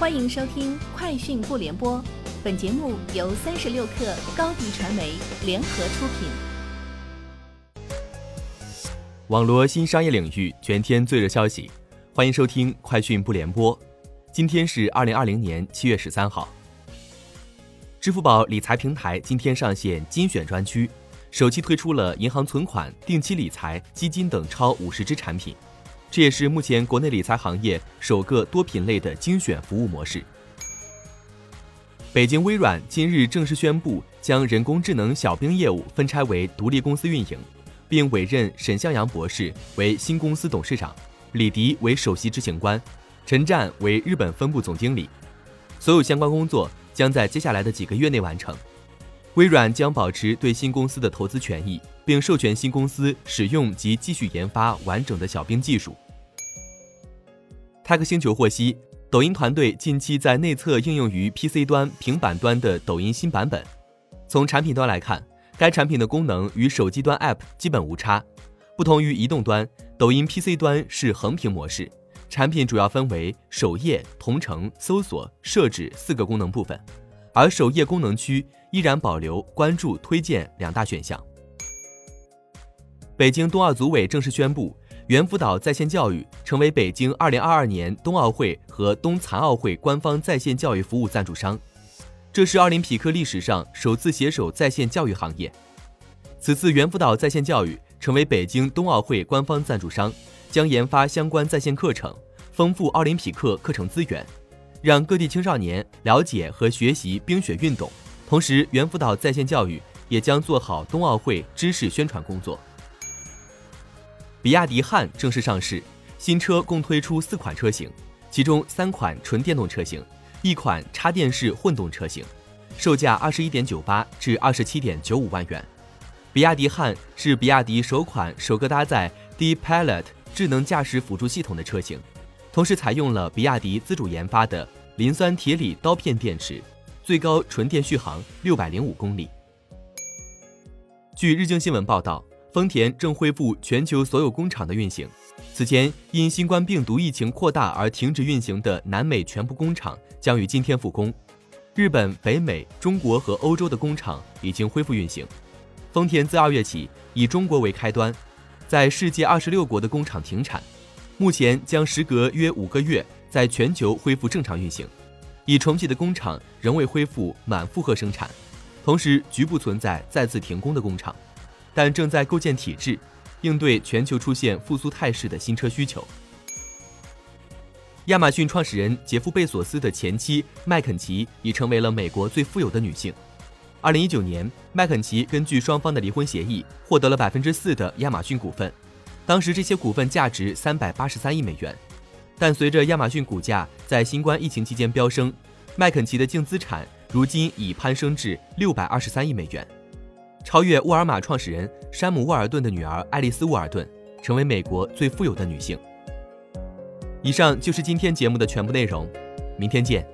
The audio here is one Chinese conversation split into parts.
欢迎收听《快讯不联播》，本节目由三十六克高低传媒联合出品。网罗新商业领域全天最热消息，欢迎收听《快讯不联播》。今天是二零二零年七月十三号。支付宝理财平台今天上线精选专区，首期推出了银行存款、定期理财、基金等超五十只产品。这也是目前国内理财行业首个多品类的精选服务模式。北京微软今日正式宣布，将人工智能小冰业务分拆为独立公司运营，并委任沈向阳博士为新公司董事长，李迪为首席执行官，陈战为日本分部总经理。所有相关工作将在接下来的几个月内完成。微软将保持对新公司的投资权益，并授权新公司使用及继续研发完整的小冰技术。泰克星球获悉，抖音团队近期在内测应用于 PC 端、平板端的抖音新版本。从产品端来看，该产品的功能与手机端 App 基本无差。不同于移动端，抖音 PC 端是横屏模式，产品主要分为首页、同城、搜索、设置四个功能部分。而首页功能区依然保留关注、推荐两大选项。北京冬奥组委正式宣布，猿辅导在线教育成为北京2022年冬奥会和冬残奥会官方在线教育服务赞助商，这是奥林匹克历史上首次携手在线教育行业。此次猿辅导在线教育成为北京冬奥会官方赞助商，将研发相关在线课程，丰富奥林匹克课程资源。让各地青少年了解和学习冰雪运动，同时猿辅导在线教育也将做好冬奥会知识宣传工作。比亚迪汉正式上市，新车共推出四款车型，其中三款纯电动车型，一款插电式混动车型，售价二十一点九八至二十七点九五万元。比亚迪汉是比亚迪首款首个搭载 D-Pilot 智能驾驶辅助系统的车型。同时采用了比亚迪自主研发的磷酸铁锂刀片电池，最高纯电续航六百零五公里。据日经新闻报道，丰田正恢复全球所有工厂的运行。此前因新冠病毒疫情扩大而停止运行的南美全部工厂将于今天复工。日本、北美、中国和欧洲的工厂已经恢复运行。丰田自二月起以中国为开端，在世界二十六国的工厂停产。目前将时隔约五个月，在全球恢复正常运行，已重启的工厂仍未恢复满负荷生产，同时局部存在再次停工的工厂，但正在构建体制，应对全球出现复苏态势的新车需求。亚马逊创始人杰夫·贝索斯的前妻麦肯齐已成为了美国最富有的女性。二零一九年，麦肯齐根据双方的离婚协议，获得了百分之四的亚马逊股份。当时这些股份价值三百八十三亿美元，但随着亚马逊股价在新冠疫情期间飙升，麦肯齐的净资产如今已攀升至六百二十三亿美元，超越沃尔玛创始人山姆·沃尔顿的女儿爱丽丝·沃尔顿，成为美国最富有的女性。以上就是今天节目的全部内容，明天见。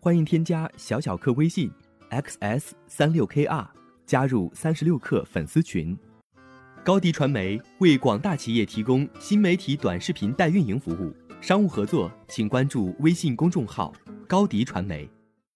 欢迎添加小小客微信：xs 三六 kr。加入三十六氪粉丝群，高迪传媒为广大企业提供新媒体短视频代运营服务，商务合作请关注微信公众号高迪传媒。